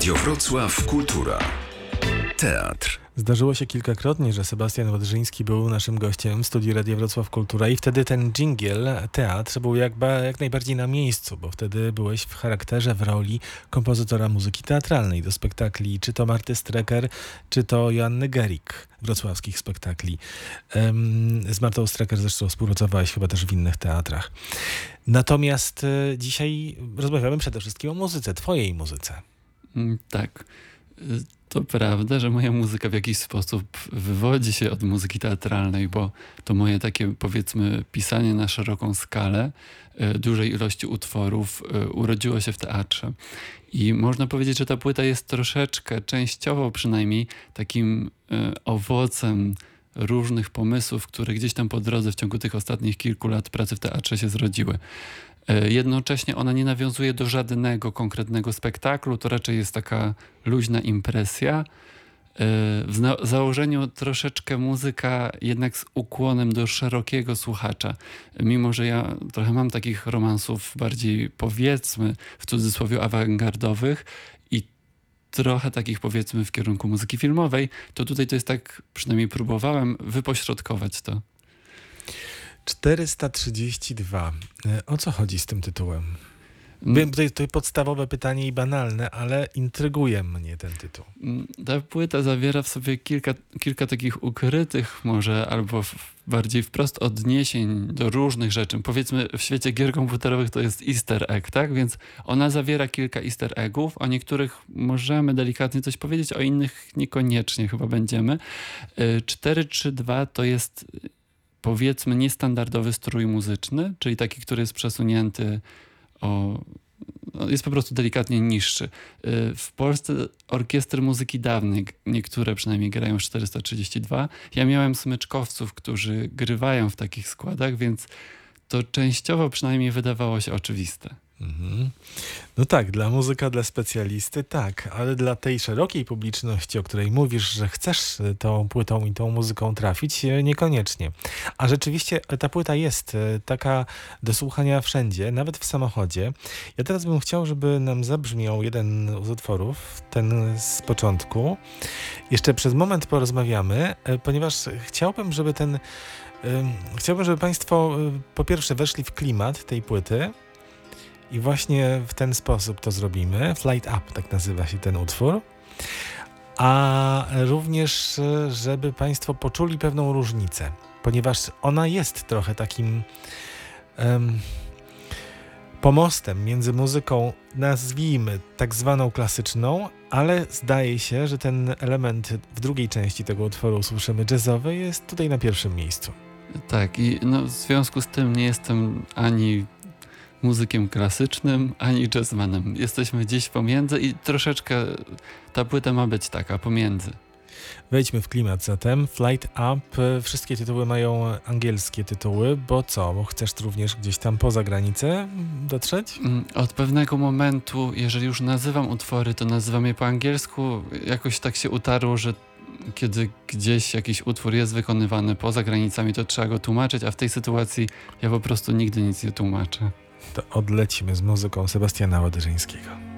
Radio Wrocław Kultura. Teatr. Zdarzyło się kilkakrotnie, że Sebastian Ładrzyński był naszym gościem w studiu Radia Wrocław Kultura i wtedy ten dżingiel, teatr był jak, jak najbardziej na miejscu, bo wtedy byłeś w charakterze, w roli kompozytora muzyki teatralnej do spektakli, czy to Marty Strecker, czy to Joanny Gerik, wrocławskich spektakli. Z Martą Strecker zresztą współpracowałeś chyba też w innych teatrach. Natomiast e, dzisiaj rozmawiamy przede wszystkim o muzyce, twojej muzyce. Mm, tak. To prawda, że moja muzyka w jakiś sposób wywodzi się od muzyki teatralnej, bo to moje takie powiedzmy pisanie na szeroką skalę e, dużej ilości utworów e, urodziło się w teatrze. I można powiedzieć, że ta płyta jest troszeczkę, częściowo przynajmniej, takim e, owocem różnych pomysłów, które gdzieś tam po drodze w ciągu tych ostatnich kilku lat pracy w teatrze się zrodziły. E, jednocześnie ona nie nawiązuje do żadnego konkretnego spektaklu, to raczej jest taka luźna impresja. E, w założeniu troszeczkę muzyka jednak z ukłonem do szerokiego słuchacza. Mimo, że ja trochę mam takich romansów bardziej powiedzmy w cudzysłowie awangardowych i trochę takich powiedzmy w kierunku muzyki filmowej, to tutaj to jest tak, przynajmniej próbowałem wypośrodkować to. 432. E, o co chodzi z tym tytułem? Mm. Wiem, to jest to podstawowe pytanie i banalne, ale intryguje mnie ten tytuł. Mm, ta płyta zawiera w sobie kilka, kilka takich ukrytych może albo bardziej wprost odniesień do różnych rzeczy. Powiedzmy w świecie gier komputerowych to jest easter egg, tak? Więc ona zawiera kilka easter eggów. O niektórych możemy delikatnie coś powiedzieć, o innych niekoniecznie chyba będziemy. 432 e, to jest powiedzmy niestandardowy strój muzyczny, czyli taki, który jest przesunięty o no, jest po prostu delikatnie niższy. Y, w Polsce orkiestry muzyki dawnej, niektóre przynajmniej grają 432. Ja miałem smyczkowców, którzy grywają w takich składach, więc to częściowo przynajmniej wydawało się oczywiste. Mhm. No tak, dla muzyka, dla specjalisty tak, ale dla tej szerokiej publiczności, o której mówisz, że chcesz tą płytą i tą muzyką trafić, e, niekoniecznie. A rzeczywiście ta płyta jest taka do słuchania wszędzie, nawet w samochodzie. Ja teraz bym chciał, żeby nam zabrzmiał jeden z utworów, ten z początku. Jeszcze przez moment porozmawiamy, ponieważ chciałbym, żeby ten Chciałbym, żeby Państwo po pierwsze weszli w klimat tej płyty, i właśnie w ten sposób to zrobimy. Flight Up, tak nazywa się ten utwór. A również, żeby Państwo poczuli pewną różnicę, ponieważ ona jest trochę takim um, pomostem między muzyką, nazwijmy tak zwaną klasyczną, ale zdaje się, że ten element w drugiej części tego utworu usłyszymy jazzowy jest tutaj na pierwszym miejscu. Tak, i no, w związku z tym nie jestem ani muzykiem klasycznym, ani jazzmanem. Jesteśmy gdzieś pomiędzy i troszeczkę ta płyta ma być taka, pomiędzy. Wejdźmy w klimat zatem. Flight Up, wszystkie tytuły mają angielskie tytuły, bo co? Bo chcesz również gdzieś tam poza granicę dotrzeć? Mm, od pewnego momentu, jeżeli już nazywam utwory, to nazywam je po angielsku. Jakoś tak się utarło, że kiedy gdzieś jakiś utwór jest wykonywany poza granicami, to trzeba go tłumaczyć, a w tej sytuacji ja po prostu nigdy nic nie tłumaczę to odlecimy z muzyką Sebastiana Ładyżyńskiego.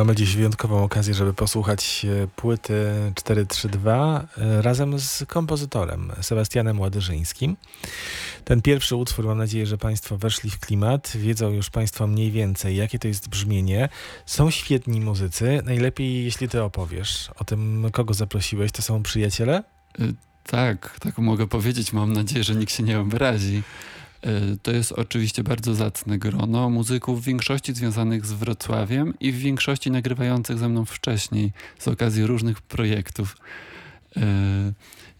Mamy dziś wyjątkową okazję, żeby posłuchać e, płyty 432 e, razem z kompozytorem Sebastianem Ładyżyńskim. Ten pierwszy utwór, mam nadzieję, że Państwo weszli w klimat, wiedzą już Państwo mniej więcej, jakie to jest brzmienie. Są świetni muzycy. Najlepiej, jeśli Ty opowiesz o tym, kogo zaprosiłeś. To są przyjaciele? Y, tak, tak mogę powiedzieć. Mam nadzieję, że nikt się nie obrazi. Y, to jest oczywiście bardzo zacne grono muzyków, w większości związanych z Wrocławiem i w większości nagrywających ze mną wcześniej z okazji różnych projektów. Y,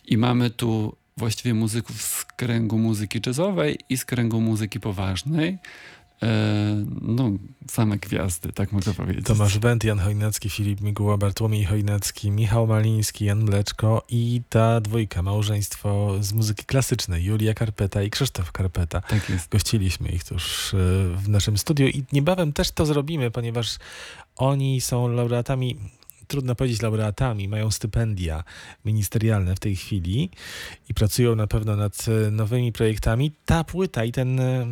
I mamy tu właściwie muzyków z kręgu muzyki jazzowej i z kręgu muzyki poważnej. E, no, same gwiazdy, tak mogę powiedzieć. Tomasz Wendt, Jan Chojnacki, Filip Miguła, Bartłomiej Chojnacki, Michał Maliński, Jan Mleczko i ta dwójka, małżeństwo z muzyki klasycznej, Julia Karpeta i Krzysztof Karpeta. Tak jest. Gościliśmy ich tuż e, w naszym studiu i niebawem też to zrobimy, ponieważ oni są laureatami trudno powiedzieć laureatami, mają stypendia ministerialne w tej chwili i pracują na pewno nad e, nowymi projektami. Ta płyta i ten e,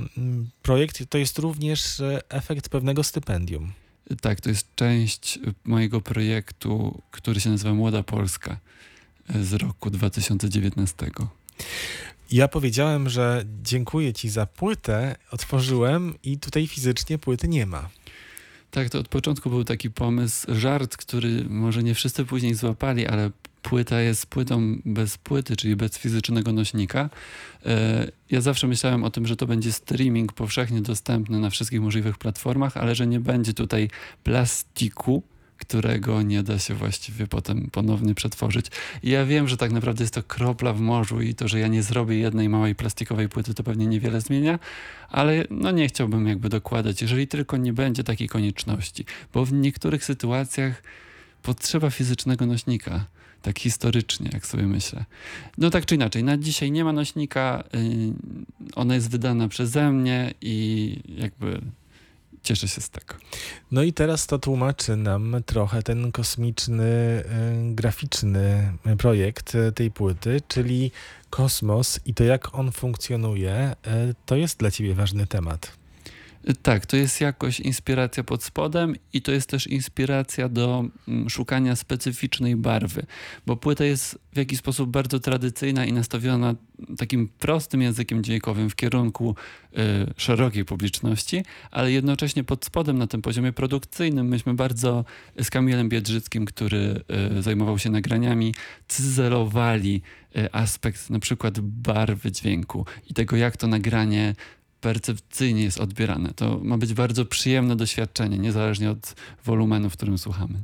projekt to jest również e, efekt pewnego stypendium. Tak, to jest część mojego projektu, który się nazywa Młoda Polska z roku 2019. Ja powiedziałem, że dziękuję Ci za płytę, otworzyłem i tutaj fizycznie płyty nie ma. Tak, to od początku był taki pomysł, żart, który może nie wszyscy później złapali, ale płyta jest płytą bez płyty, czyli bez fizycznego nośnika. E, ja zawsze myślałem o tym, że to będzie streaming powszechnie dostępny na wszystkich możliwych platformach, ale że nie będzie tutaj plastiku, którego nie da się właściwie potem ponownie przetworzyć. I ja wiem, że tak naprawdę jest to kropla w morzu i to, że ja nie zrobię jednej małej plastikowej płyty, to pewnie niewiele zmienia, ale no nie chciałbym jakby dokładać, jeżeli tylko nie będzie takiej konieczności, bo w niektórych sytuacjach potrzeba fizycznego nośnika tak historycznie, jak sobie myślę. No tak czy inaczej, na dzisiaj nie ma nośnika, yy, ona jest wydana przeze mnie i jakby cieszę się z tego. No i teraz to tłumaczy nam trochę ten kosmiczny, y, graficzny projekt y, tej płyty, czyli kosmos i to jak on funkcjonuje, y, to jest dla ciebie ważny temat. Tak, to jest jakoś inspiracja pod spodem i to jest też inspiracja do mm, szukania specyficznej barwy, bo płyta jest w jakiś sposób bardzo tradycyjna i nastawiona takim prostym językiem dźwiękowym w kierunku y, szerokiej publiczności, ale jednocześnie pod spodem na tym poziomie produkcyjnym myśmy bardzo z Kamilem Biedrzyckim, który y, zajmował się nagraniami, cyzelowali y, aspekt na przykład barwy dźwięku i tego, jak to nagranie percepcyjnie jest odbierane. To ma być bardzo przyjemne doświadczenie, niezależnie od wolumenu, w którym słuchamy.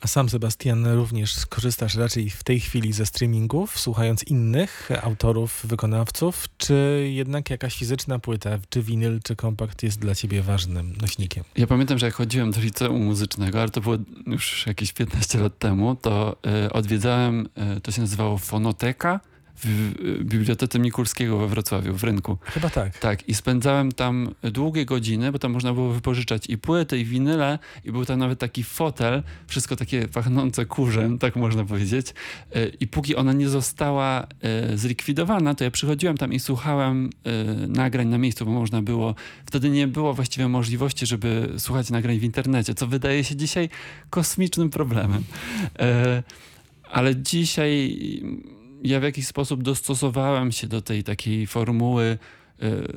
A sam Sebastian również korzystasz raczej w tej chwili ze streamingów, słuchając innych autorów, wykonawców, czy jednak jakaś fizyczna płyta, czy winyl, czy kompakt jest dla ciebie ważnym nośnikiem? Ja pamiętam, że jak chodziłem do liceum muzycznego, ale to było już jakieś 15 lat temu, to y, odwiedzałem, y, to się nazywało Fonoteka, w Bibliotece Mikulskiego we Wrocławiu, w rynku. Chyba tak. Tak, i spędzałem tam długie godziny, bo tam można było wypożyczać i płyty, i winyle, i był tam nawet taki fotel, wszystko takie pachnące kurzem, tak można powiedzieć. E, I póki ona nie została e, zlikwidowana, to ja przychodziłem tam i słuchałem e, nagrań na miejscu, bo można było, wtedy nie było właściwie możliwości, żeby słuchać nagrań w internecie, co wydaje się dzisiaj kosmicznym problemem. Ale dzisiaj ja w jakiś sposób dostosowałem się do tej takiej formuły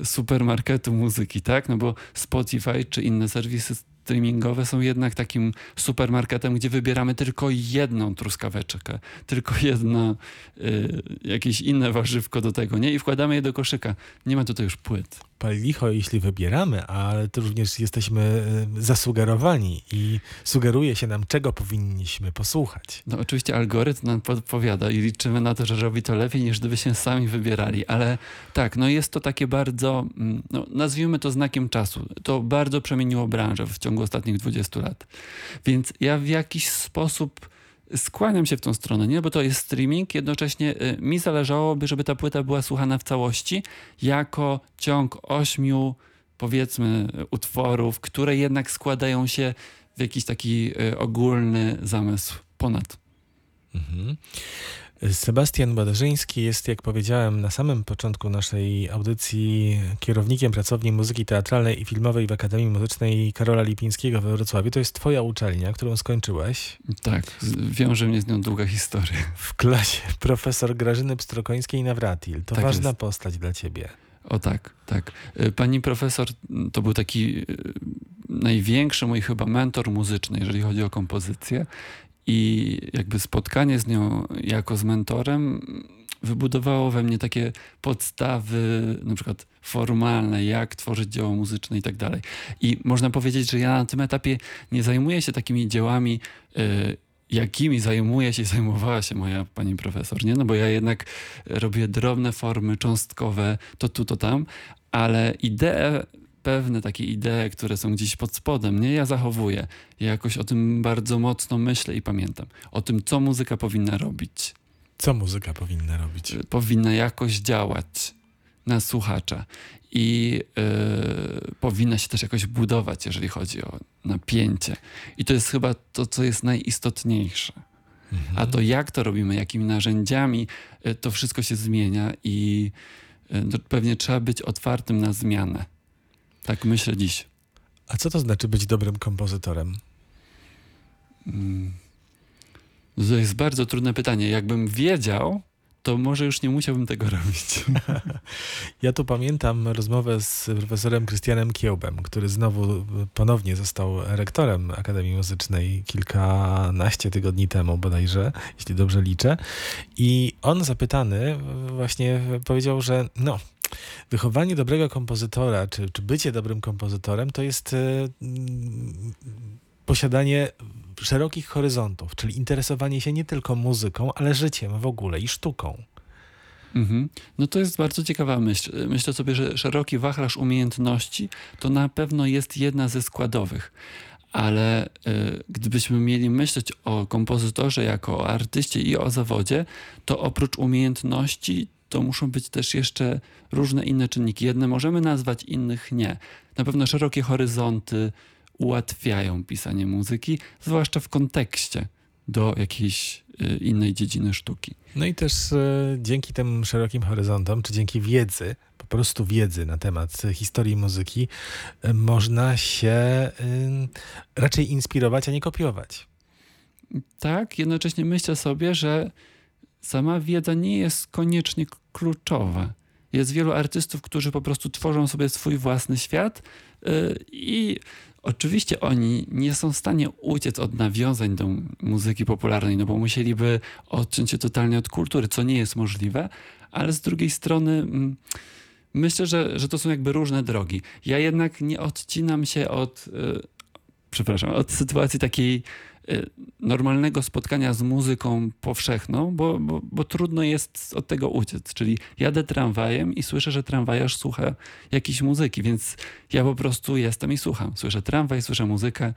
y, supermarketu muzyki, tak? No bo Spotify czy inne serwisy streamingowe są jednak takim supermarketem, gdzie wybieramy tylko jedną truskaweczkę, tylko jedno y, jakieś inne warzywko do tego, nie? I wkładamy je do koszyka. Nie ma tutaj już płyt. Pali licho, jeśli wybieramy, ale to również jesteśmy y, zasugerowani i sugeruje się nam, czego powinniśmy posłuchać. No oczywiście algorytm nam podpowiada i liczymy na to, że robi to lepiej, niż gdybyśmy sami wybierali, ale tak, no jest to takie bardzo, mm, no nazwijmy to znakiem czasu. To bardzo przemieniło branżę w ciągu ostatnich 20 lat. Więc ja w jakiś sposób skłaniam się w tą stronę, nie? Bo to jest streaming, jednocześnie y, mi zależałoby, żeby ta płyta była słuchana w całości, jako ciąg ośmiu, powiedzmy, utworów, które jednak składają się w jakiś taki y, ogólny zamysł ponad. Mhm. Sebastian Badarzyński jest, jak powiedziałem na samym początku naszej audycji, kierownikiem pracowni muzyki teatralnej i filmowej w Akademii Muzycznej Karola Lipińskiego we Wrocławiu. To jest twoja uczelnia, którą skończyłeś. Tak, wiąże mnie z nią długa historia. W klasie profesor Grażyny Pstrokońskiej-Nawratil. To Tak ważna jest. postać dla ciebie. O tak, tak. Y, Pani profesor to był taki y, największy mój chyba mentor muzyczny, jeżeli chodzi o kompozycję. I jakby spotkanie z nią jako z mentorem wybudowało we mnie takie podstawy, na przykład formalne, jak tworzyć dzieło muzyczne i tak dalej. I można powiedzieć, że ja na tym etapie nie zajmuję się takimi dziełami, y, jakimi zajmuje się zajmowała się moja pani profesor, nie? No bo ja jednak robię drobne formy cząstkowe, to tu, to tam, ale idee, pewne takie idee, które są gdzieś pod spodem, nie? Ja zachowuję. Ja jakoś o tym bardzo mocno myślę i pamiętam. O tym, co muzyka powinna robić. Co muzyka powinna robić? Powinna jakoś działać na słuchacza i yy, powinna się też jakoś budować, jeżeli chodzi o napięcie. I to jest chyba to, co jest najistotniejsze. Mhm. A to jak to robimy, jakimi narzędziami, y, to wszystko się zmienia i y, no, pewnie trzeba być otwartym na zmianę. Tak myślę dziś. A co to znaczy być dobrym kompozytorem? Mm. To jest bardzo trudne pytanie. Jakbym wiedział, to może już nie musiałbym tego robić. Ja tu pamiętam rozmowę z profesorem Krystianem Kiełbem, który znowu ponownie został rektorem Akademii Muzycznej kilkanaście tygodni temu bodajże, jeśli dobrze liczę. I on zapytany właśnie powiedział, że no, wychowanie dobrego kompozytora, czy, czy bycie dobrym kompozytorem, to jest e, mm, posiadanie szerokich horyzontów, czyli interesowanie się nie tylko muzyką, ale życiem w ogóle i sztuką. Mhm. No to jest bardzo ciekawa myśl. Myślę sobie, że szeroki wachlarz umiejętności to na pewno jest jedna ze składowych. Ale y, gdybyśmy mieli myśleć o kompozytorze jako o artyście i o zawodzie, to oprócz umiejętności to muszą być też jeszcze różne inne czynniki. Jedne możemy nazwać, innych nie. Na pewno szerokie horyzonty ułatwiają pisanie muzyki, zwłaszcza w kontekście do jakiejś y, innej dziedziny sztuki. No i też e, dzięki tym szerokim horyzontom, czy dzięki wiedzy, po prostu wiedzy na temat historii muzyki, e, można się e, raczej inspirować, a nie kopiować. Tak, jednocześnie myślę sobie, że sama wiedza nie jest koniecznie kluczowa. Jest wielu artystów, którzy po prostu tworzą sobie swój własny świat yy, i oczywiście oni nie są w stanie uciec od nawiązań do muzyki popularnej, no bo musieliby odciąć się totalnie od kultury, co nie jest możliwe, ale z drugiej strony mm, myślę, że, że to są jakby różne drogi. Ja jednak nie odcinam się od, yy, przepraszam, od sytuacji takiej y, normalnego spotkania z muzyką powszechną, bo, bo, bo trudno jest od tego uciec. Czyli jadę tramwajem i słyszę, że tramwajarz słucha jakiejś muzyki, więc ja po prostu jestem i słucham. Słyszę tramwaj, słyszę muzykę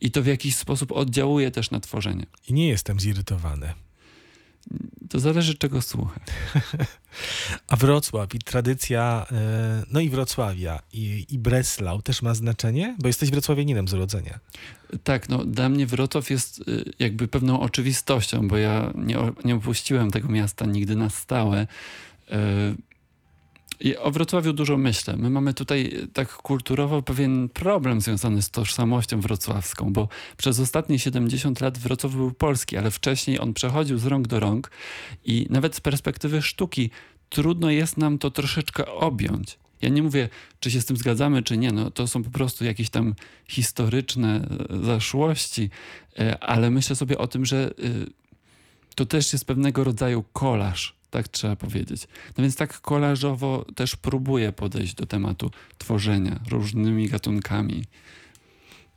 i to w jakiś sposób oddziałuje też na tworzenie. I nie jestem zirytowany. To zależy czego słucha. A Wrocław i tradycja, e, no i Wrocławia i, i Breslau też ma znaczenie? Bo jesteś wrocławianinem z urodzenia. Tak, no dla mnie Wrocław jest y, jakby pewną oczywistością, bo ja nie, nie opuściłem tego miasta nigdy na stałe. I o Wrocławiu dużo myślę. My mamy tutaj y, tak kulturowo pewien problem związany z tożsamością wrocławską, bo przez ostatnie 70 lat Wrocław był polski, ale wcześniej on przechodził z rąk do rąk i nawet z perspektywy sztuki trudno jest nam to troszeczkę objąć. Ja nie mówię, czy się z tym zgadzamy, czy nie. No, to są po prostu jakieś tam historyczne e, zaszłości, e, ale myślę sobie o tym, że to też jest pewnego rodzaju kolaż, tak trzeba powiedzieć. No więc tak kolażowo też próbuję podejść do tematu tworzenia różnymi gatunkami.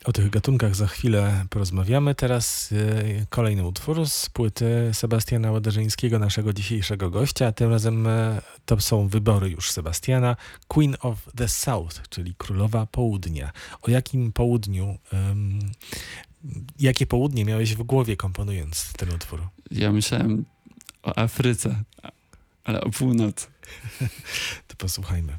O tych gatunkach za chwilę porozmawiamy. Teraz e, kolejny utwór z płyty Sebastiana Ładarzyńskiego, naszego dzisiejszego gościa. Tym razem e, to są wybory już Sebastiana. Queen of the South, czyli Królowa Południa. O jakim południu, jakie południe miałeś w głowie komponując ten utwór? Ja myślałem o Afryce, ale o północy. To posłuchajmy.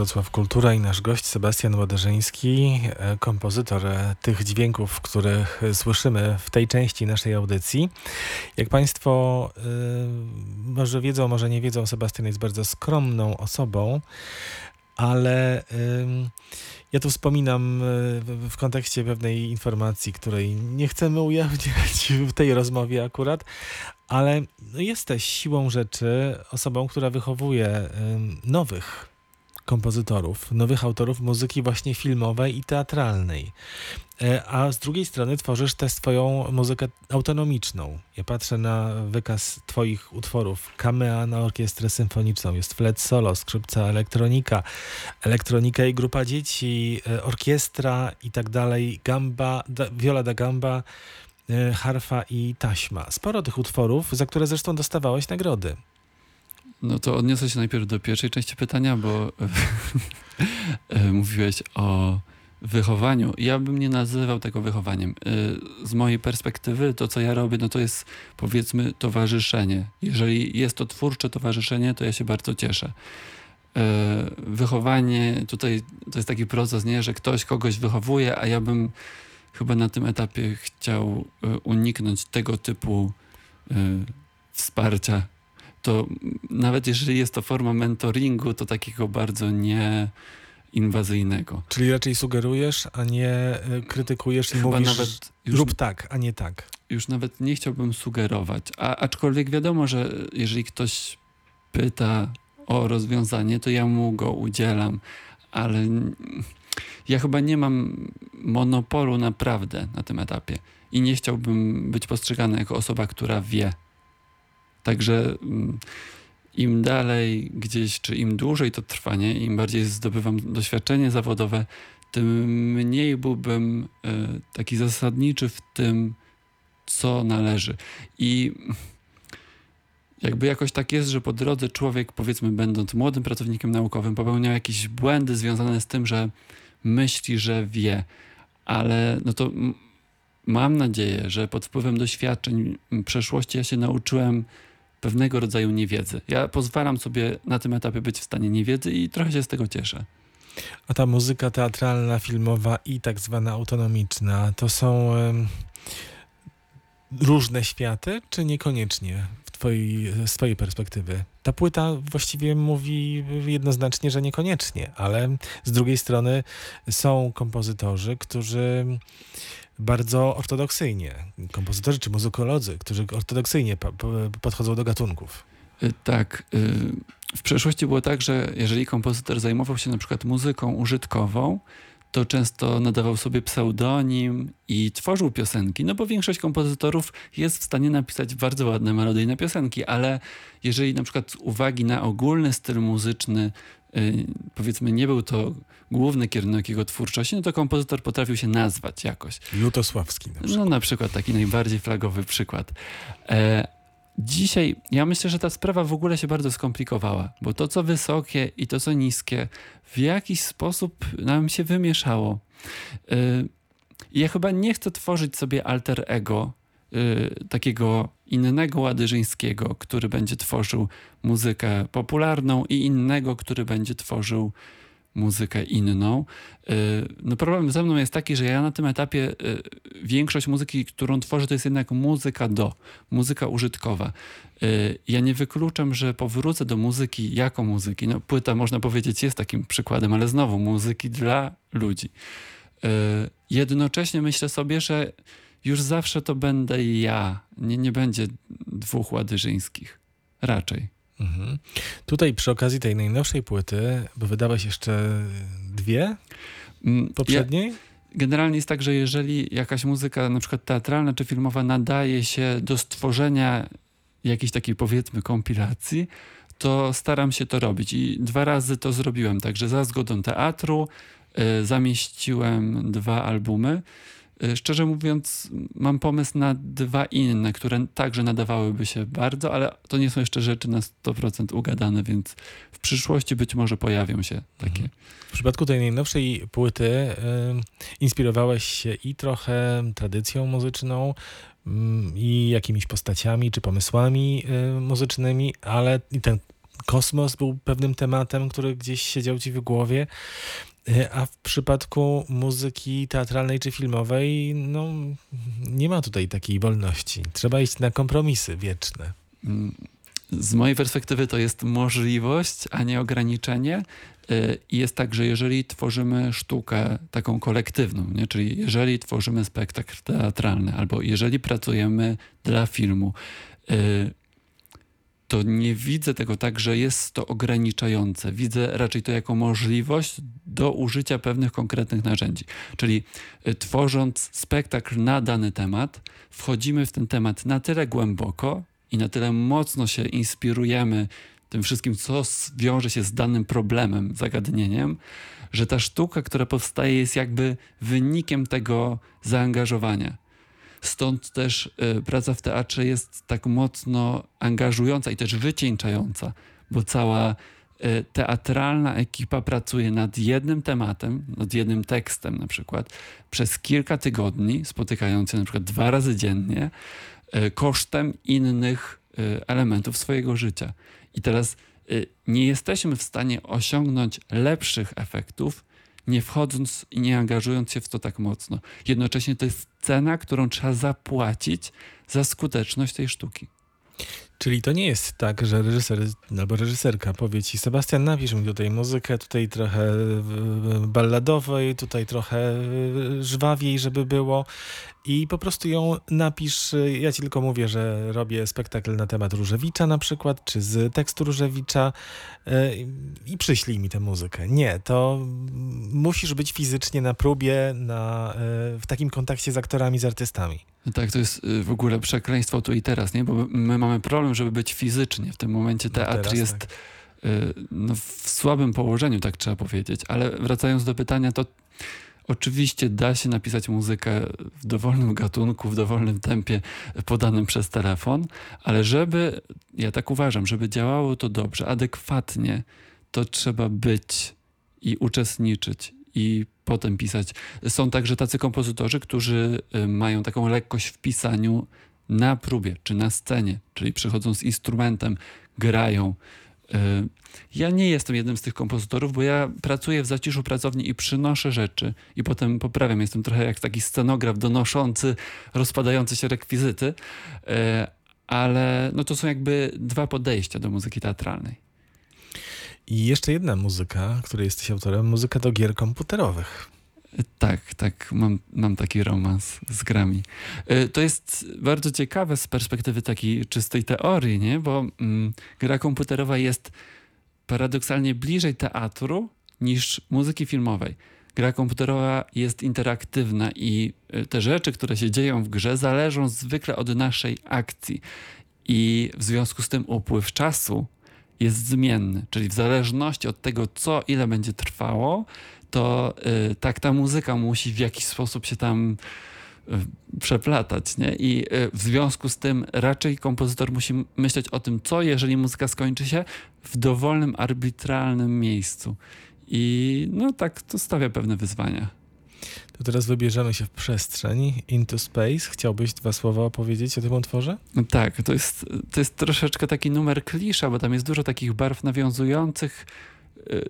Wrocław Kultura i nasz gość Sebastian Łoderzyński, e, kompozytor e, tych dźwięków, których słyszymy w tej części naszej audycji. Jak Państwo y, może wiedzą, może nie wiedzą, Sebastian jest bardzo skromną osobą, ale y, ja tu wspominam w, kontekście pewnej informacji, której nie chcemy ujawniać w tej rozmowie akurat, ale jesteś siłą rzeczy osobą, która wychowuje nowych kompozytorów, nowych autorów muzyki właśnie filmowej i teatralnej. E, a z drugiej strony tworzysz tę swoją muzykę autonomiczną. Ja patrzę na wykaz twoich utworów. Kamea na orkiestrę symfoniczną, jest flet solo, skrzypca, elektronika, elektronika i grupa dzieci, e, orkiestra i tak dalej, gamba, da, viola da gamba, E, harfa i taśma. Sporo tych utworów, za które zresztą dostawałeś nagrody. No to odniosę się najpierw do pierwszej części pytania, bo e, mówiłeś o wychowaniu. Ja bym nie nazywał tego wychowaniem. E, z mojej perspektywy to, co ja robię, no to jest powiedzmy towarzyszenie. Jeżeli jest to twórcze towarzyszenie, to ja się bardzo cieszę. Wychowanie, tutaj to jest taki proces, nie, że ktoś kogoś wychowuje, a ja bym chyba na tym etapie chciał e, uniknąć tego typu wsparcia. To nawet jeżeli jest to forma mentoringu, to takiego bardzo nie inwazyjnego. Czyli raczej sugerujesz, a nie krytykujesz i Chyba mówisz nawet już, rób tak, a nie tak. Już nawet nie chciałbym sugerować. A, aczkolwiek wiadomo, że jeżeli ktoś pyta o rozwiązanie, to ja mu go udzielam, ale ja chyba nie mam monopolu naprawdę na tym etapie i nie chciałbym być postrzegany jako osoba, która wie. Także mm, im dalej gdzieś, czy im dłużej to trwanie, im bardziej zdobywam doświadczenie zawodowe, tym mniej byłbym e, taki zasadniczy w tym, co należy. I jakby jakoś tak jest, że po drodze człowiek, powiedzmy, będąc młodym pracownikiem naukowym, popełniał jakieś błędy związane z tym, że myśli, że wie, ale no to mam nadzieję, że pod wpływem doświadczeń przeszłości ja się nauczyłem pewnego rodzaju niewiedzy. Ja pozwalam sobie na tym etapie być w stanie niewiedzy i trochę się z tego cieszę. A ta muzyka teatralna, filmowa i tak zwana autonomiczna to są różne światy, czy niekoniecznie w twojej, z twojej perspektywy? Ta płyta właściwie mówi jednoznacznie, że niekoniecznie, ale z drugiej strony są kompozytorzy, którzy bardzo ortodoksyjnie, kompozytorzy czy muzykolodzy, którzy ortodoksyjnie podchodzą do gatunków. Y, tak. Y, w przeszłości było tak, że jeżeli kompozytor zajmował się na przykład muzyką użytkową, to często nadawał sobie pseudonim i tworzył piosenki, no bo większość kompozytorów jest w stanie napisać bardzo ładne melodyjne piosenki, ale jeżeli na przykład z uwagi na ogólny styl muzyczny powiedzmy nie był to główny kierunek jego twórczości, no to kompozytor potrafił się nazwać jakoś. Lutosławski na przykład. No na przykład taki najbardziej flagowy przykład. E, Dzisiaj ja myślę, że ta sprawa w ogóle się bardzo skomplikowała, bo to co wysokie i to co niskie w jakiś sposób nam się wymieszało. Y, ja chyba nie chcę tworzyć sobie alter ego, y, takiego innego ładyżyńskiego, który będzie tworzył muzykę popularną i innego, który będzie tworzył muzykę inną. Y, no problem ze mną jest taki, że ja na tym etapie y, większość muzyki, którą tworzę, to jest jednak muzyka do, muzyka użytkowa. Y, ja nie wykluczam, że powrócę do muzyki jako muzyki. No, płyta, można powiedzieć, jest takim przykładem, ale znowu muzyki dla ludzi. Jednocześnie myślę sobie, że już zawsze to będę ja. Nie, nie będzie dwóch ładyżyńskich. Raczej. Mhm. Tutaj przy okazji tej najnowszej płyty, bo wydałeś jeszcze dwie mm, poprzedniej? Ja, generalnie jest tak, że jeżeli jakaś muzyka, na przykład teatralna czy filmowa, nadaje się do stworzenia jakiejś takiej powiedzmy kompilacji, to staram się to robić i dwa razy to zrobiłem. Także za zgodą teatru y, zamieściłem dwa albumy. Y, szczerze mówiąc, mam pomysł na dwa inne, które także nadawałyby się bardzo, ale to nie są jeszcze rzeczy na 100% ugadane, więc w przyszłości być może pojawią się takie. Mhm. W przypadku tej najnowszej płyty y, inspirowałeś się i trochę tradycją muzyczną, y, i jakimiś postaciami czy pomysłami y, muzycznymi, ale i ten kosmos był pewnym tematem, który gdzieś siedział ci w głowie. E, a w przypadku muzyki teatralnej czy filmowej, no nie ma tutaj takiej wolności. Trzeba iść na kompromisy wieczne. Mm, z mojej perspektywy to jest możliwość, a nie ograniczenie. Y, I jest tak, że jeżeli tworzymy sztukę taką kolektywną, nie? czyli jeżeli tworzymy spektakl teatralny albo jeżeli pracujemy dla filmu, y, to nie widzę tego tak, że jest to ograniczające. Widzę raczej to jako możliwość do użycia pewnych konkretnych narzędzi. Czyli y, tworząc spektakl na dany temat, wchodzimy w ten temat na tyle głęboko i na tyle mocno się inspirujemy tym wszystkim, co wiąże się z danym problemem, zagadnieniem, że ta sztuka, która powstaje, jest jakby wynikiem tego zaangażowania. Stąd też y, praca w teatrze jest tak mocno angażująca i też wycieńczająca, bo cała y, teatralna ekipa pracuje nad jednym tematem, nad jednym tekstem na przykład, przez kilka tygodni, spotykając się na przykład dwa razy dziennie, y, kosztem innych elementów swojego życia. I teraz nie jesteśmy w stanie osiągnąć lepszych efektów, nie wchodząc i nie angażując się w to tak mocno. Jednocześnie to jest cena, którą trzeba zapłacić za skuteczność tej sztuki. Czyli to nie jest tak, że reżyser albo reżyserka powie ci Sebastian, napisz mi tutaj muzykę, tutaj trochę balladowej, tutaj trochę żwawiej, żeby było i po prostu ją napisz. Ja ci tylko mówię, że robię spektakl na temat Różewicza na przykład, czy z tekstu Różewicza e, i przyślij mi tę muzykę. Nie, to musisz być fizycznie na próbie, na, e, w takim kontakcie z aktorami, z artystami. Tak, to jest y, w ogóle przekleństwo tu i teraz, nie? Bo my mamy problem, żeby być fizycznie. W tym momencie no teatr teraz, jest tak. Y, no, w słabym położeniu, tak trzeba powiedzieć. Ale wracając do pytania, to oczywiście da się napisać muzykę w dowolnym gatunku, w dowolnym tempie podanym przez telefon, ale żeby, ja tak uważam, żeby działało to dobrze, adekwatnie, to trzeba być i uczestniczyć i potem pisać. Są także tacy kompozytorzy, którzy y, mają taką lekkość w pisaniu na próbie czy na scenie, czyli przychodzą z instrumentem, grają. Y, ja nie jestem jednym z tych kompozytorów, bo ja pracuję w zaciszu pracowni i przynoszę rzeczy i potem poprawiam. Jestem trochę jak taki scenograf donoszący rozpadające się rekwizyty, y, ale no to są jakby dwa podejścia do muzyki teatralnej. I jeszcze jedna muzyka, której jesteś autorem, muzyka do gier komputerowych. Tak, tak, mam, mam taki romans z grami. E, to jest bardzo ciekawe z perspektywy takiej czystej teorii, nie? bo mm, gra komputerowa jest paradoksalnie bliżej teatru niż muzyki filmowej. Gra komputerowa jest interaktywna i e, te rzeczy, które się dzieją w grze, zależą zwykle od naszej akcji. I w związku z tym upływ czasu jest zmienny, czyli w zależności od tego, co ile będzie trwało, to y, tak ta muzyka musi w jakiś sposób się tam y, przeplatać, nie? I y, w związku z tym raczej kompozytor musi myśleć o tym, co jeżeli muzyka skończy się w dowolnym, arbitralnym miejscu. I no tak to stawia pewne wyzwania. To teraz wybierzemy się w przestrzeń, into space. Chciałbyś dwa słowa opowiedzieć o tym utworze? No tak, to jest, to jest troszeczkę taki numer klisza, bo tam jest dużo takich barw nawiązujących yy,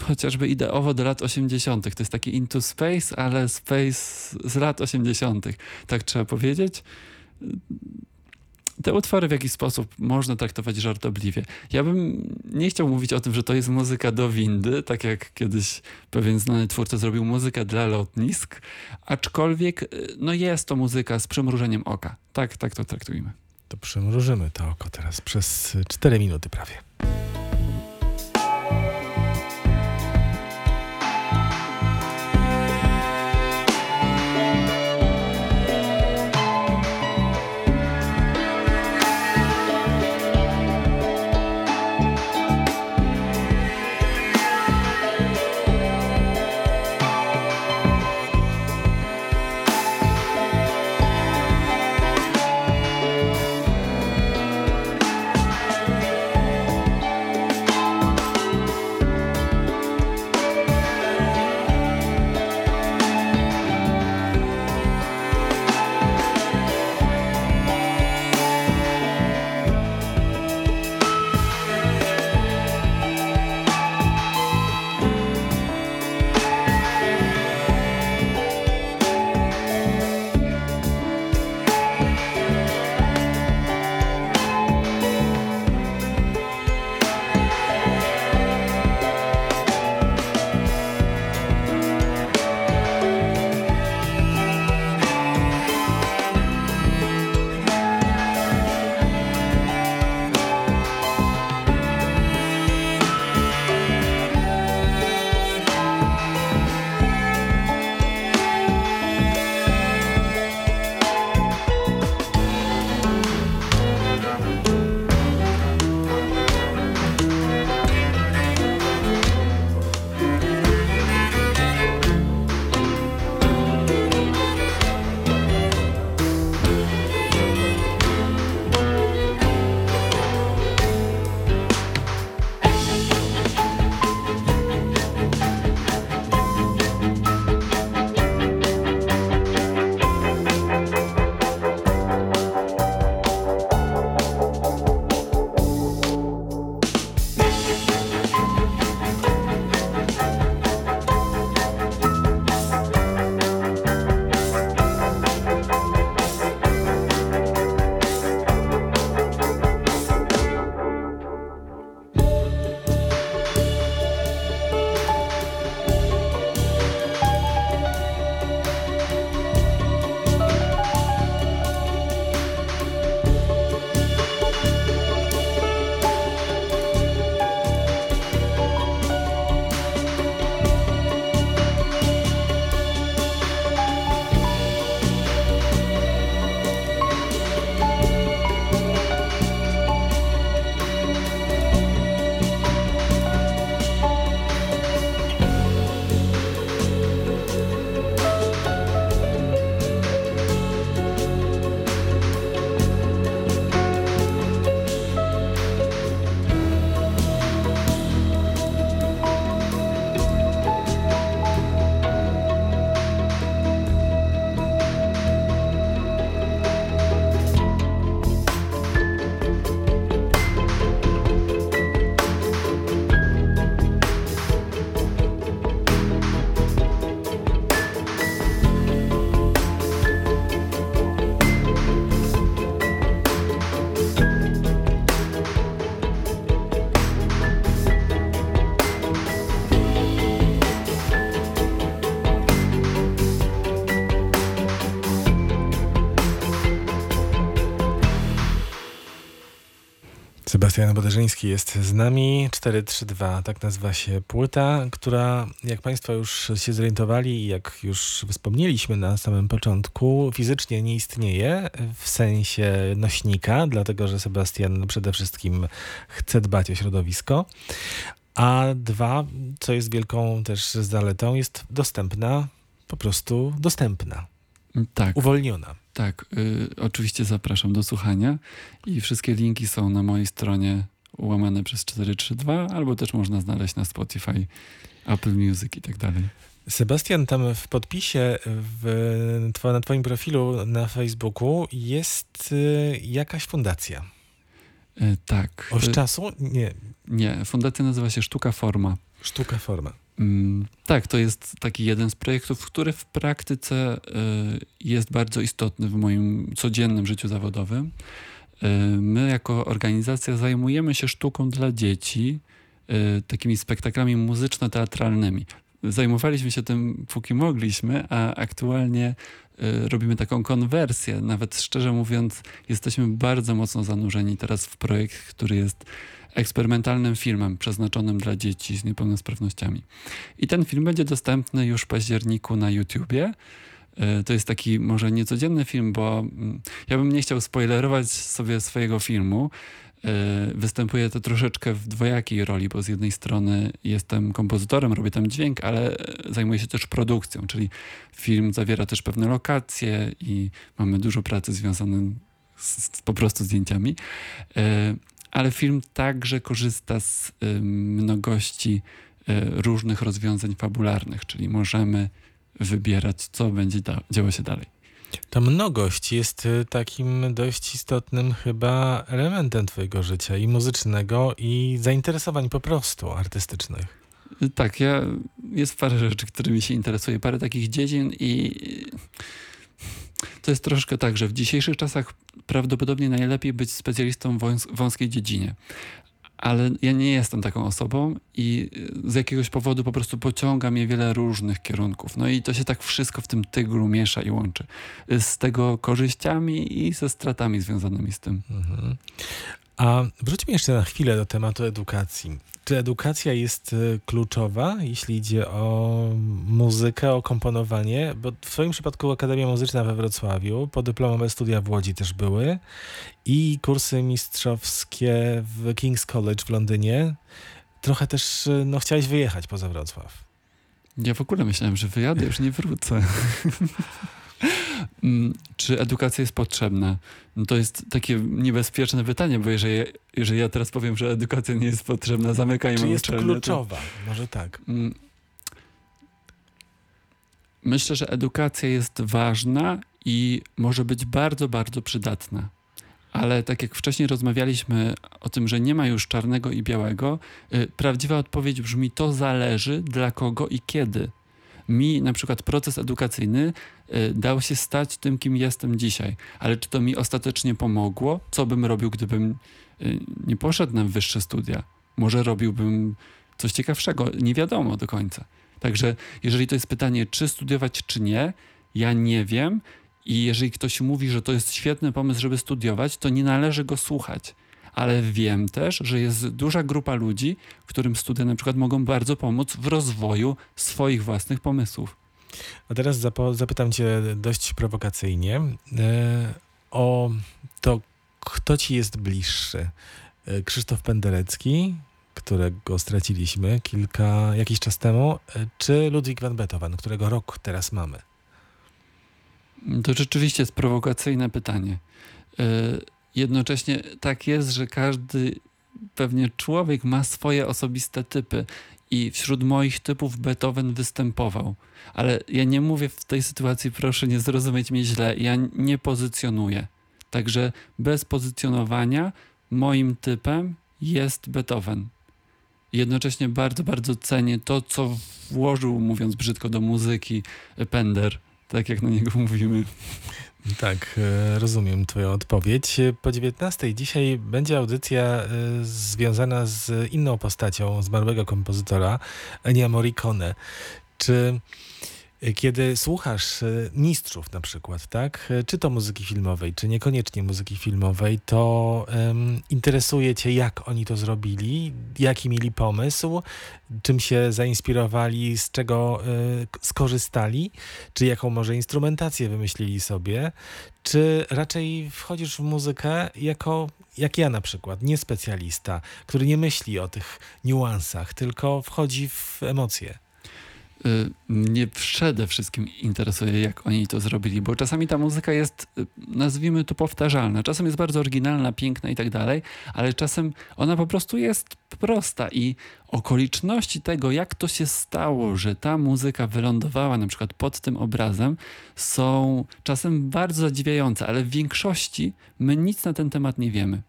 chociażby ideowo do lat 80. To jest taki into space, ale space z lat 80. Tak trzeba powiedzieć te utwory w jakiś sposób można traktować żartobliwie. Ja bym nie chciał mówić o tym, że to jest muzyka do windy, tak jak kiedyś pewien znany twórca zrobił muzykę dla lotnisk, aczkolwiek y, no jest to muzyka z przymrużeniem oka. Tak, tak to traktujmy. To przymrużymy to oko teraz przez 4 minuty prawie. Sebastian Boderzyński jest z nami. 432, tak nazywa się płyta, która, jak Państwo już się zorientowali i jak już wspomnieliśmy na samym początku, fizycznie nie istnieje w sensie nośnika, dlatego że Sebastian przede wszystkim chce dbać o środowisko. A dwa, co jest wielką też zaletą, jest dostępna, po prostu dostępna. Tak. Uwolniona. Tak, y, oczywiście zapraszam do słuchania i wszystkie linki są na mojej stronie łamane przez 432, albo też można znaleźć na Spotify, Apple Music i tak dalej. Sebastian, tam w podpisie w, na Twoim profilu na Facebooku jest y, jakaś fundacja. Y, tak. Od czasu? Nie. Nie, fundacja nazywa się Sztuka Forma. Sztuka Forma. Mm, tak, to jest taki jeden z projektów, który w praktyce y, jest bardzo istotny w moim codziennym życiu zawodowym. Y, my jako organizacja zajmujemy się sztuką dla dzieci, y, takimi spektaklami muzyczno-teatralnymi. Zajmowaliśmy się tym, póki mogliśmy, a aktualnie robimy taką konwersję. Nawet szczerze mówiąc, jesteśmy bardzo mocno zanurzeni teraz w projekt, który jest eksperymentalnym filmem przeznaczonym dla dzieci z niepełnosprawnościami. I ten film będzie dostępny już w październiku na YouTubie. E, to jest taki może niecodzienny film, bo mm, ja bym nie chciał spoilerować sobie swojego filmu. E, występuję to troszeczkę w dwojakiej roli, bo z jednej strony jestem kompozytorem, robię tam dźwięk, ale zajmuję się też produkcją, czyli film zawiera też pewne lokacje i mamy dużo pracy związanej z, z po prostu zdjęciami. E, ale film także korzysta z mnogości różnych rozwiązań fabularnych, czyli możemy wybierać, co będzie działo się dalej. Ta mnogość jest y, takim dość istotnym chyba elementem twojego życia i muzycznego i zainteresowań po prostu artystycznych. Tak, ja jest parę rzeczy, którymi się interesuję, parę takich dziedzin i to jest troszkę tak, że w dzisiejszych czasach prawdopodobnie najlepiej być specjalistą w wąskiej dziedzinie. Ale ja nie jestem taką osobą i z jakiegoś powodu po prostu pociąga mnie wiele różnych kierunków. No i to się tak wszystko w tym tyglu miesza i łączy. Z tego korzyściami i ze stratami związanymi z tym. Mhm. A wróćmy jeszcze na chwilę do tematu edukacji. Czy edukacja jest e, kluczowa, jeśli idzie o muzykę, o komponowanie? Bo w Twoim przypadku Akademia Muzyczna we Wrocławiu, podyplomowe studia w Łodzi też były i kursy mistrzowskie w King's College w Londynie. Trochę też e, no, chciałeś wyjechać poza Wrocław. Ja w ogóle myślałem, że wyjadę, już nie wrócę. Mm, czy edukacja jest potrzebna? No to jest takie niebezpieczne pytanie, bo jeżeli, jeżeli ja teraz powiem, że edukacja nie jest potrzebna, zamykajmy Czy jest uczelnię, kluczowa? To... Może tak. Mm. Myślę, że edukacja jest ważna i może być bardzo, bardzo przydatna. Ale tak jak wcześniej rozmawialiśmy o tym, że nie ma już czarnego i białego, yy, prawdziwa odpowiedź brzmi: to zależy dla kogo i kiedy mi na przykład proces edukacyjny y, dał się stać tym, kim jestem dzisiaj. Ale czy to mi ostatecznie pomogło? Co bym robił, gdybym y, nie poszedł na wyższe studia? Może robiłbym coś ciekawszego? Nie wiadomo do końca. Także jeżeli to jest pytanie, czy studiować, czy nie, ja nie wiem. I jeżeli ktoś mówi, że to jest świetny pomysł, żeby studiować, to nie należy go słuchać ale wiem też, że jest duża grupa ludzi, którym studia na przykład mogą bardzo pomóc w rozwoju swoich własnych pomysłów. A teraz zapytam Cię dość prowokacyjnie e, o to, kto Ci jest bliższy. E, Krzysztof Penderecki, którego straciliśmy kilka, jakiś czas temu, e, czy Ludwik van Beethoven, którego rok teraz mamy? To rzeczywiście jest prowokacyjne pytanie. Jednocześnie tak jest, że każdy pewnie człowiek ma swoje osobiste typy i wśród moich typów Beethoven występował. Ale ja nie mówię w tej sytuacji, proszę nie zrozumieć mnie źle, ja nie pozycjonuję. Także bez pozycjonowania moim typem jest Beethoven. Jednocześnie bardzo, bardzo cenię to, co włożył, mówiąc brzydko, do muzyki Pender, tak jak na niego mówimy. Tak, e, rozumiem Twoją odpowiedź. Po 19 dzisiaj będzie audycja e, związana z inną postacią zmarłego kompozytora, Enia Morricone. Czy Kiedy słuchasz y, mistrzów na przykład, tak? Y, Czy to muzyki filmowej, czy niekoniecznie muzyki filmowej, to em, interesuje cię, jak oni to zrobili, jaki mieli pomysł, czym się zainspirowali, z czego y, skorzystali, czy jaką może instrumentację wymyślili sobie, czy raczej wchodzisz w muzykę jako, jak ja na przykład, nie specjalista, który nie myśli o tych niuansach, tylko wchodzi w emocje. Y, Mnie przede wszystkim interesuje, jak oni to zrobili, bo czasami ta muzyka jest, y, nazwijmy to, powtarzalna. Czasem jest bardzo oryginalna, piękna i tak dalej, ale czasem ona po prostu jest prosta i okoliczności tego, jak to się stało, że ta muzyka wylądowała na przykład pod tym obrazem, są czasem bardzo zadziwiające, ale w większości my nic na ten temat nie wiemy.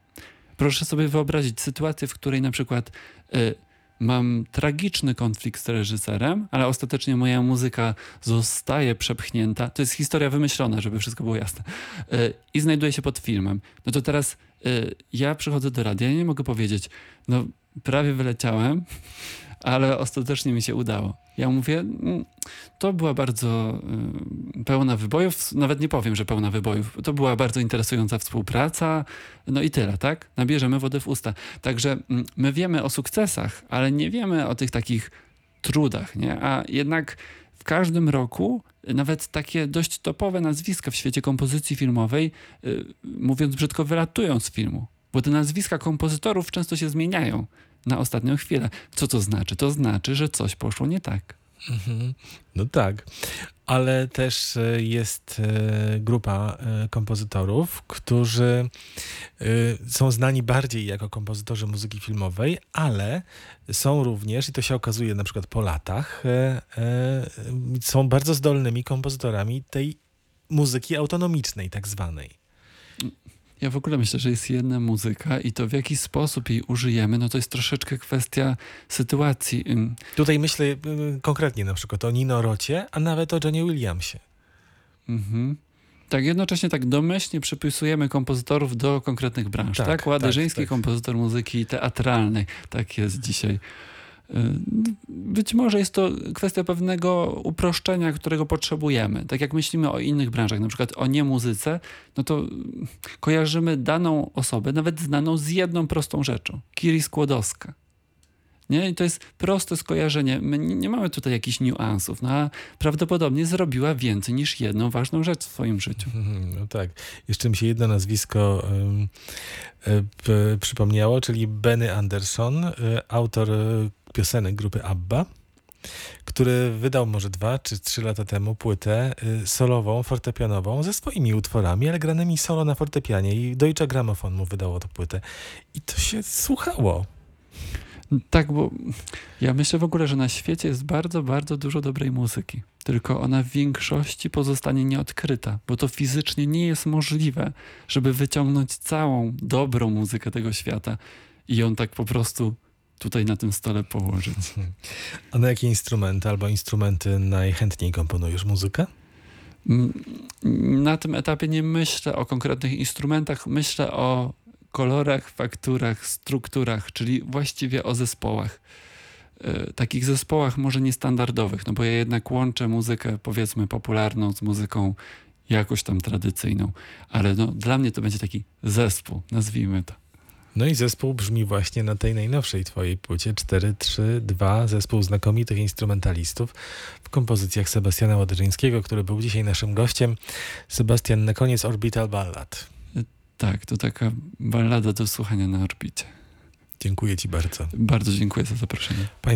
Proszę sobie wyobrazić sytuację, w której na przykład y, mam tragiczny konflikt z reżyserem, ale ostatecznie moja muzyka zostaje przepchnięta. To jest historia wymyślona, żeby wszystko było jasne. Y, I znajduje się pod filmem. No to teraz y, ja przychodzę do radia i nie mogę powiedzieć, no prawie wyleciałem, ale ostatecznie mi się udało. Ja mówię, "Mm, to była bardzo y, pełna wybojów, nawet nie powiem, że pełna wybojów. To była bardzo interesująca współpraca, no i tyle, tak? Nabierzemy wodę w usta. Także mm, my wiemy o sukcesach, ale nie wiemy o tych takich trudach, nie? A jednak w każdym roku nawet takie dość topowe nazwiska w świecie kompozycji filmowej, y, mówiąc brzydko, wylatują z filmu. Bo te nazwiska kompozytorów często się zmieniają na ostatnią chwilę. Co to znaczy? To znaczy, że coś poszło nie tak. Mhm. No tak, ale też e, jest e, grupa e, kompozytorów, którzy są znani bardziej jako kompozytorzy muzyki filmowej, ale są również, i to się okazuje na przykład po latach, są bardzo zdolnymi kompozytorami tej muzyki autonomicznej, tak zwanej. Ja w ogóle myślę, że jest jedna muzyka i to w jaki sposób jej użyjemy, no to jest troszeczkę kwestia sytuacji. Tutaj myślę e, konkretnie na przykład o Nino Rocie, a nawet o Johnie Williamsie. Mhm. Tak, jednocześnie tak domyślnie przypisujemy kompozytorów do konkretnych branż, Tak, tak? Ładerzyński, tak, tak. kompozytor muzyki teatralnej, tak jest dzisiaj. Y, Być może jest to kwestia pewnego uproszczenia, którego potrzebujemy. Tak jak myślimy o innych branżach, na przykład o niemuzyce, no to kojarzymy daną osobę, nawet znaną z jedną prostą rzeczą. Kiri Skłodowska. Nie? I to jest proste skojarzenie. My nie, mamy tutaj jakichś niuansów, no a prawdopodobnie zrobiła więcej niż jedną ważną rzecz w swoim życiu. No tak. Jeszcze mi się jedno nazwisko ym, y, p- przypomniało, czyli Benny Anderson, y, autor y, piosenek grupy ABBA, który wydał może dwa czy trzy lata temu płytę y, solową, fortepianową ze swoimi utworami, ale granymi solo na fortepianie i Deutsche Grammophon mu wydało tę płytę. I to się słuchało. Tak, bo ja myślę w ogóle, że na świecie jest bardzo, bardzo dużo dobrej muzyki. Tylko ona w większości pozostanie nieodkryta, bo to fizycznie nie jest możliwe, żeby wyciągnąć całą dobrą muzykę tego świata i ją tak po prostu tutaj na tym stole położyć. A na jakie instrumenty albo instrumenty najchętniej komponujesz muzykę? Mm, Na tym etapie nie myślę o konkretnych instrumentach, myślę o kolorach, fakturach, strukturach, czyli właściwie o zespołach. E, Takich zespołach może niestandardowych, no bo ja jednak łączę muzykę powiedzmy popularną z muzyką jakoś tam tradycyjną, ale no, dla mnie to będzie taki zespół, nazwijmy to. No i zespół brzmi właśnie na tej najnowszej twojej płycie 4-3-2, zespół znakomitych instrumentalistów w kompozycjach Sebastiana Ładerzyńskiego, który był dzisiaj naszym gościem. Sebastian, na koniec Orbital Ballad. Tak, to taka ballada do słuchania na orbicie. Dziękuję ci bardzo. Bardzo dziękuję za zaproszenie.